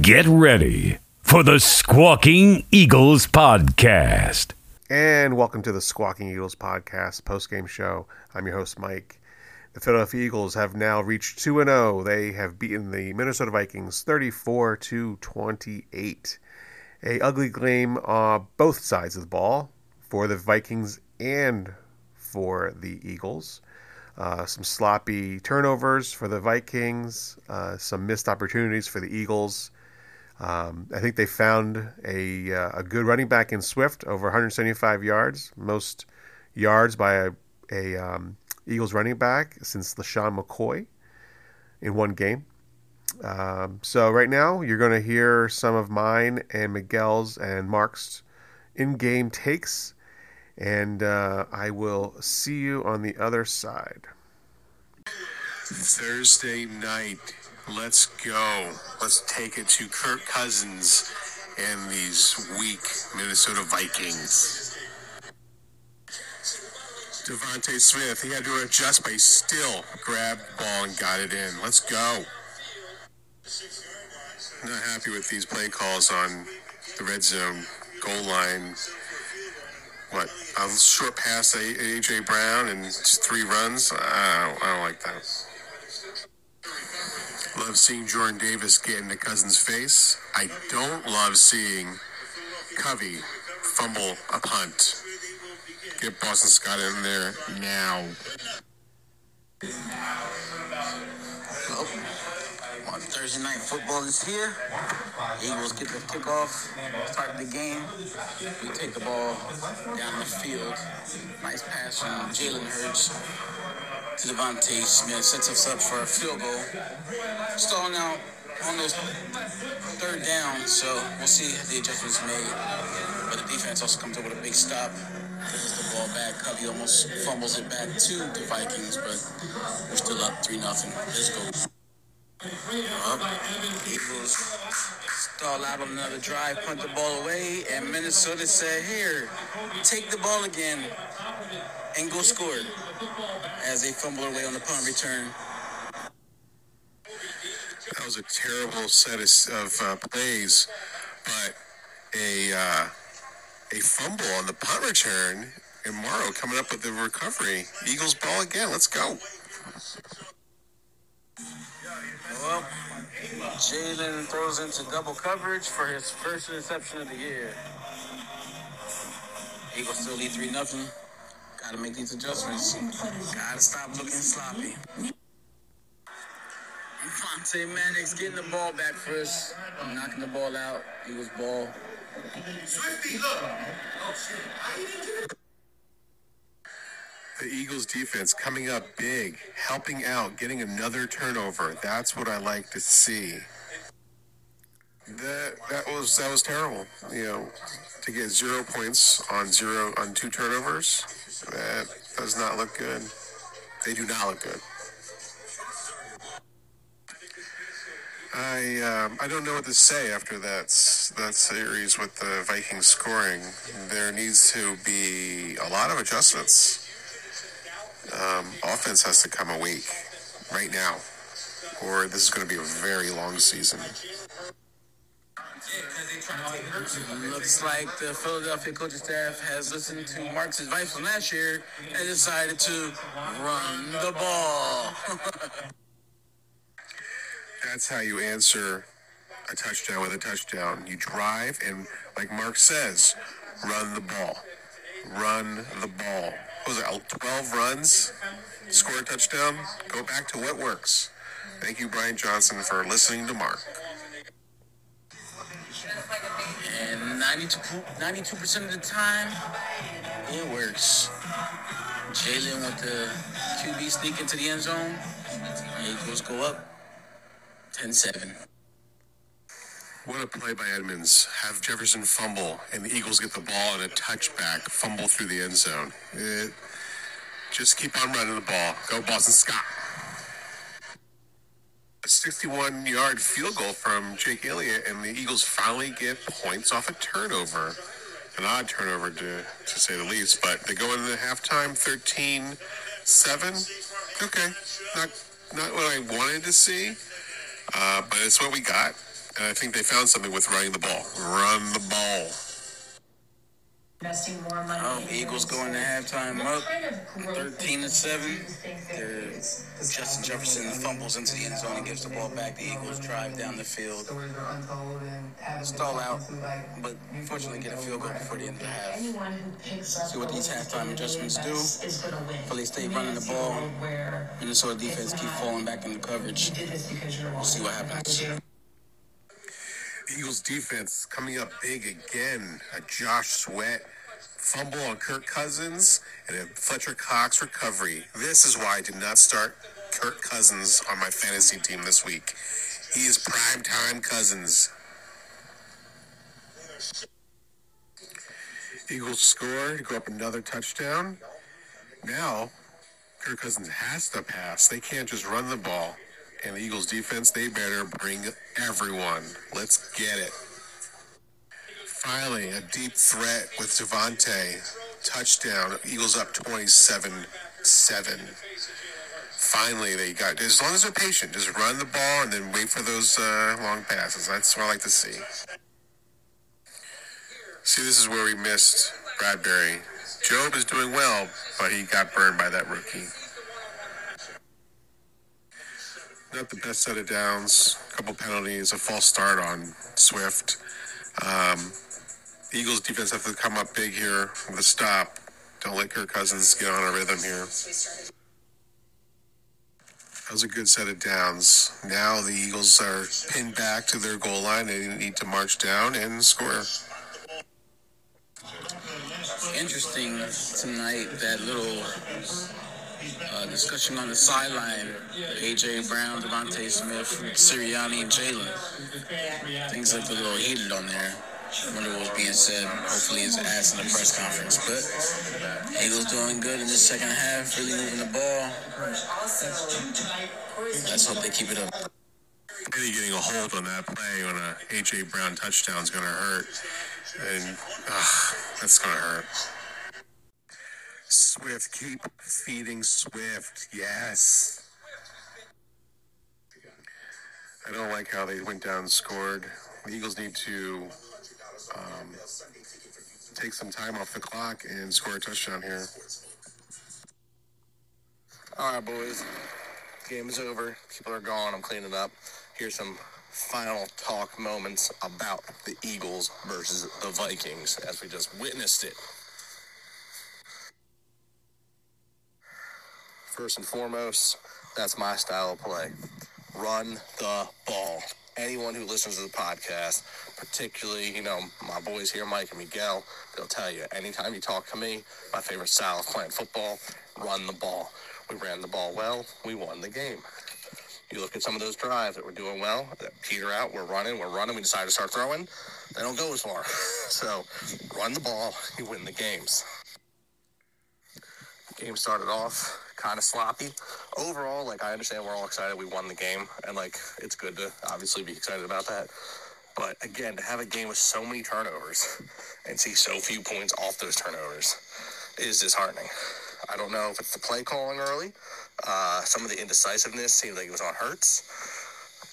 Get ready for the Squawking Eagles podcast. And welcome to the Squawking Eagles podcast post-game show. I'm your host Mike. The Philadelphia Eagles have now reached 2 0. They have beaten the Minnesota Vikings 34 to 28. A ugly game on both sides of the ball for the Vikings and for the Eagles. Uh, some sloppy turnovers for the Vikings, uh, some missed opportunities for the Eagles. Um, I think they found a, uh, a good running back in Swift, over 175 yards, most yards by a, a um, Eagles running back since LeSean McCoy in one game. Um, so right now you're going to hear some of mine and Miguel's and Mark's in-game takes and uh, I will see you on the other side. Thursday night, let's go. Let's take it to Kirk Cousins and these weak Minnesota Vikings. DeVonta Smith, he had to adjust, but he still grabbed the ball and got it in. Let's go. Not happy with these play calls on the red zone goal line what a short pass to AJ Brown and three runs. I don't, I don't like that. Love seeing Jordan Davis get into Cousins' face. I don't love seeing Covey fumble a punt. Get Boston Scott in there now. On Thursday night football is here. Eagles get the kickoff, start the game. We take the ball down the field. Nice pass from Jalen Hurts to DeVonta Smith. Sets us up for a field goal. Stalling out on this third down, so we'll see if the adjustments made. But the defense also comes up with a big stop. Gives the ball back. Covey almost fumbles it back to the Vikings, but we're still up 3 0. Let's go. Up. Eagles stall out on another drive, punt the ball away, and Minnesota said, Here, take the ball again and go score as they fumble away on the punt return. That was a terrible set of, uh, plays, but a uh, a fumble on the punt return, and Morrow coming up with the recovery. Eagles ball again. Let's go. Well, Jalen throws into double coverage for his first interception of the year. Eagles still lead 3 nothing. Gotta make these adjustments. Gotta stop looking sloppy. Avonte Maddox getting the ball back first. Knocking the ball out. Eagles ball. Swifty, look. The Eagles defense coming up big, helping out, getting another turnover. That's what I like to see. That that was that was terrible. You know, to get zero points on zero on two turnovers, that does not look good. They do not look good. I um, I don't know what to say after that that series with the Vikings scoring. There needs to be a lot of adjustments um, offense has to come a week right now, or this is going to be a very long season. Looks like the Philadelphia coaching staff has listened to Mark's advice from last year and decided to run the ball. That's how you answer a touchdown with a touchdown. You drive and, like Mark says, run the ball. Run the ball was it, 12 runs, score a touchdown, go back to what works. Thank you, Brian Johnson, for listening to Mark. And 92, 92% of the time, it works. Jalen with the QB sneak into the end zone. Eagles go up 10 7. What a play by Edmunds. Have Jefferson fumble, and the Eagles get the ball and a touchback, fumble through the end zone. It, just keep on running the ball. Go Boston Scott. A 61 yard field goal from Jake Elliott, and the Eagles finally get points off a turnover. An odd turnover, to, to say the least, but they go into the halftime 13 7. Okay, not, not what I wanted to see, uh, but it's what we got And I think they found something with running the ball. Run the ball. Investing more money. Oh, Eagles going to halftime up, 13 to 7. Justin Jefferson fumbles into the end zone and gives the ball back. The Eagles drive down the field, stall out, but fortunately get a field goal before the end of the half. See what these halftime adjustments do. Philly State running the ball. Minnesota defense keep falling back into coverage. We'll see what happens. Eagles defense coming up big again. A Josh Sweat fumble on Kirk Cousins and a Fletcher Cox recovery. This is why I did not start Kirk Cousins on my fantasy team this week. He is prime time Cousins. Eagles score, to go up another touchdown. Now, Kirk Cousins has to pass. They can't just run the ball and the Eagles defense, they better bring everyone. Let's get it. Finally, a deep threat with DeVonta. Touchdown. Eagles up 27 7. Finally, they got, as long as they're patient, just run the ball and then wait for those uh, long passes. That's what I like to see. See, this is where we missed Bradberry. Jobe is doing well, but he got burned by that rookie not the best set of downs. A couple penalties, a false start on Swift. Um, the Eagles defense have to come up big here with a stop. Don't let Kirk Cousins get on a rhythm here. That was a good set of downs. Now the Eagles are pinned back to their goal line. They need to march down and score. Interesting tonight that little uh, discussion on the sideline. AJ Brown, DeVonta Smith, Sirianni, Jalen. Things look a little heated on there. I wonder what was being said. Hopefully, it's asked in the press conference. But Eagles doing good in the second half, really moving the ball. Let's hope they keep it up. Really getting a hold on that play on a AJ Brown touchdown is going to hurt, and uh, that's going to hurt. Swift, keep feeding Swift. Yes. I don't like how they went down and scored. The Eagles need to um, take some time off the clock and score a touchdown here. All right, boys. Game is over. People are gone. I'm cleaning up. Here's some final talk moments about the Eagles versus the Vikings as we just witnessed it. First and foremost, that's my style of play. Run the ball. Anyone who listens to the podcast, particularly, you know, my boys here, Mike and Miguel, they'll tell you anytime you talk to me, my favorite style of playing football, run the ball. We ran the ball well, we won the game. You look at some of those drives that we're doing well, that peter out, we're running, we're running, we decide to start throwing, they don't go as far. so run the ball, you win the games. Game started off kind of sloppy. Overall, like I understand we're all excited we won the game, and like it's good to obviously be excited about that. But again, to have a game with so many turnovers and see so few points off those turnovers is disheartening. I don't know if it's the play calling early. Uh, some of the indecisiveness seemed like it was on Hurts.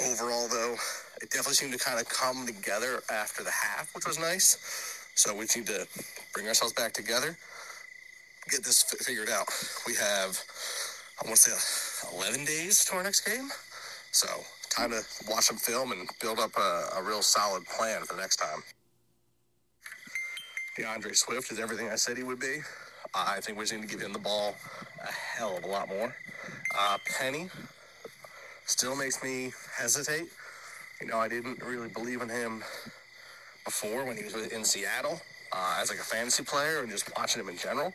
Overall, though, it definitely seemed to kind of come together after the half, which was nice. So we need to bring ourselves back together get this figured out. We have, I want to say, 11 days to our next game. So, time to watch some film and build up a, a real solid plan for the next time. D'Andre Swift is everything I said he would be. I think we just need to give him the ball a hell of a lot more. Uh, Penny still makes me hesitate. You know, I didn't really believe in him before when he was in Seattle uh, as like a fantasy player and just watching him in general.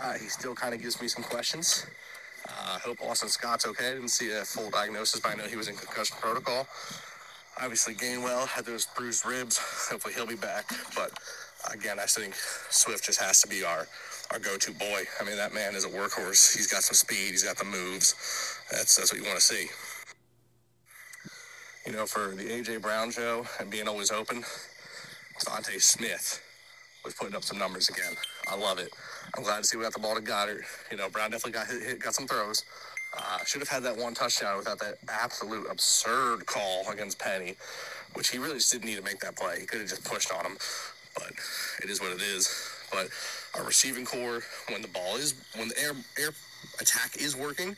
Uh, he still kind of gives me some questions. Uh, I hope Boston Scott's okay. I didn't see a full diagnosis, but I know he was in concussion protocol. Obviously, Gainwell had those bruised ribs. Hopefully, he'll be back. But again, I think Swift just has to be our our go-to boy. I mean, that man is a workhorse. He's got some speed. He's got the moves. That's that's what you want to see. You know, for the AJ Brown show and being always open, DeVonta Smith was putting up some numbers again. I love it. I'm glad to see we got the ball to Goedert. You know, Brown definitely got hit, hit got some throws. Uh, should have had that one touchdown without that absolute absurd call against Penny. which he really just didn't need to make that play. He could have just pushed on him, but it is what it is. But our receiving corps, when the ball is, when the air air attack is working,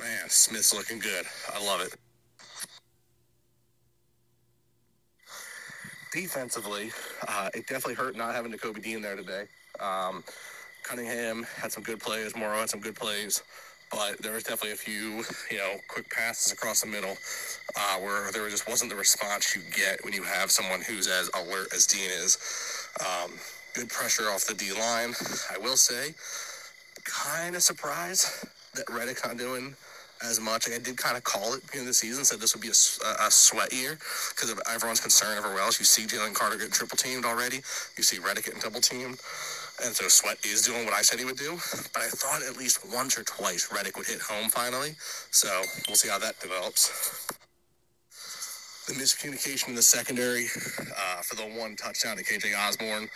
man, Smith's looking good. I love it. Defensively, uh, it definitely hurt not having Kobe Dean there today. Um, Cunningham had some good plays. Morrow had some good plays but there was definitely a few, you know, quick passes across the middle uh, where there just wasn't the response you get when you have someone who's as alert as Dean is. Um, good pressure off the D line, I will say. Kind of surprised that Reddick not doing as much. I did kind of call it of the season, said this would be a, a sweat year because of everyone's concern everywhere else. You see Jalen Carter getting triple teamed already. You see Reddick getting double teamed. And so Sweat is doing what I said he would do. But I thought at least once or twice Reddick would hit home finally. So we'll see how that develops. The miscommunication in the secondary uh, for the one touchdown to KJ Osborn.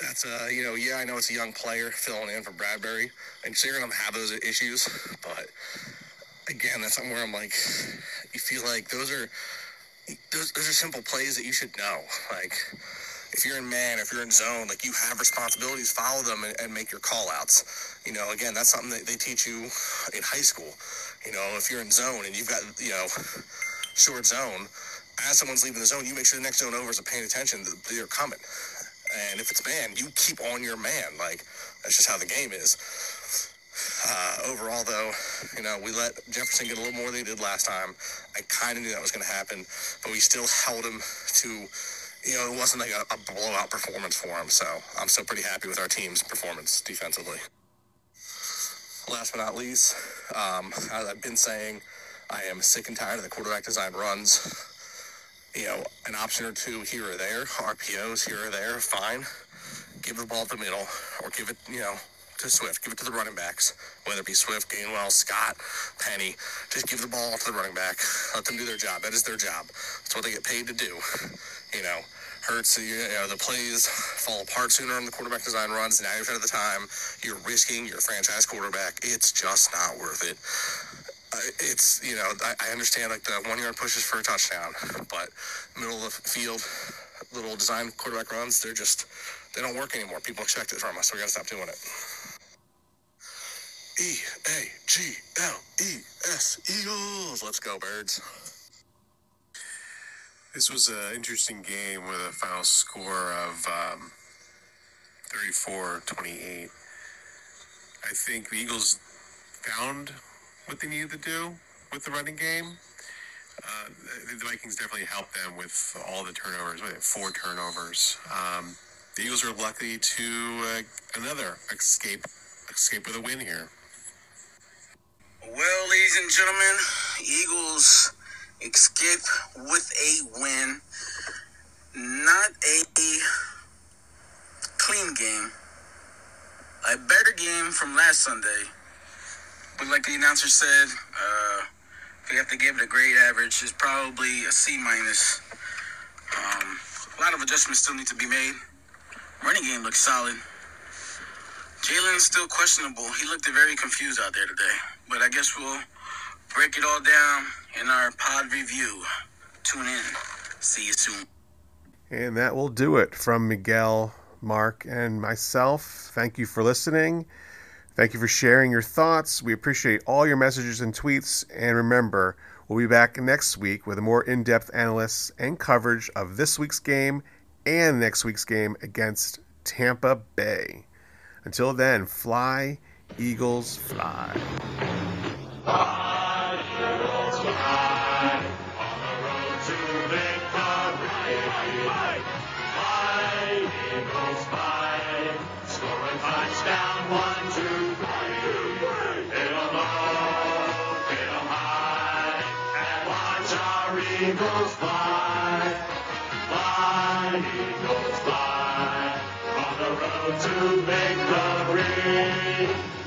That's uh, you know, yeah, I know it's a young player filling in for Bradberry, and so you're gonna have those issues. But again, that's something where I'm like, you feel like those are those, those are simple plays that you should know. Like if you're in man, if you're in zone, like you have responsibilities, follow them and, and make your call outs. You know, again, that's something that they teach you in high school. You know, if you're in zone and you've got, you know, short zone, as someone's leaving the zone, you make sure the next zone over is paying attention that they're coming. And if it's man, you keep on your man. Like, that's just how the game is. Uh, overall, though, you know, we let Jefferson get a little more than he did last time. I kind of knew that was going to happen, but we still held him to you know, it wasn't like a, a blowout performance for him. So I'm still pretty happy with our team's performance defensively. Last but not least, um, as I've been saying, I am sick and tired of the quarterback design runs. You know, an option or two here or there, RPOs here or there, fine. Give the ball to the middle or give it, you know, to Swift. Give it to the running backs, whether it be Swift, Gainwell, Scott, Penny. Just give the ball to the running back. Let them do their job. That is their job. That's what they get paid to do. You know, hurts. You know, the plays fall apart sooner on the quarterback design runs. Now you're at the time. You're risking your franchise quarterback. It's just not worth it. Uh, it's you know I, I understand like the one yard pushes for a touchdown, but middle of the field, little design quarterback runs, they're just they don't work anymore. People expect it from us, so we got to stop doing it. E A G L E S Eagles. Let's go, birds. This was an interesting game with a final score of um, 34-28. I think the Eagles found what they needed to do with the running game. Uh, the Vikings definitely helped them with all the turnovers, four turnovers. Um, the Eagles are lucky to uh, another escape escape with a win here. Well, ladies and gentlemen, Eagles escape with a win. Not a clean game. A better game from last Sunday. But like the announcer said, uh, if you have to give it a grade average, it's probably a C minus. Um, a lot of adjustments still need to be made. Running game looks solid. Jalen's still questionable. He looked very confused out there today. But I guess we'll break it all down in our pod review. Tune in. See you soon. And that will do it from Miguel, Mark, and myself. Thank you for listening. Thank you for sharing your thoughts. We appreciate all your messages and tweets. And remember, we'll be back next week with a more in depth analysis and coverage of this week's game and next week's game against Tampa Bay. Until then, fly, Eagles, fly. Fly, fly, Eagles fly, on the road to victory.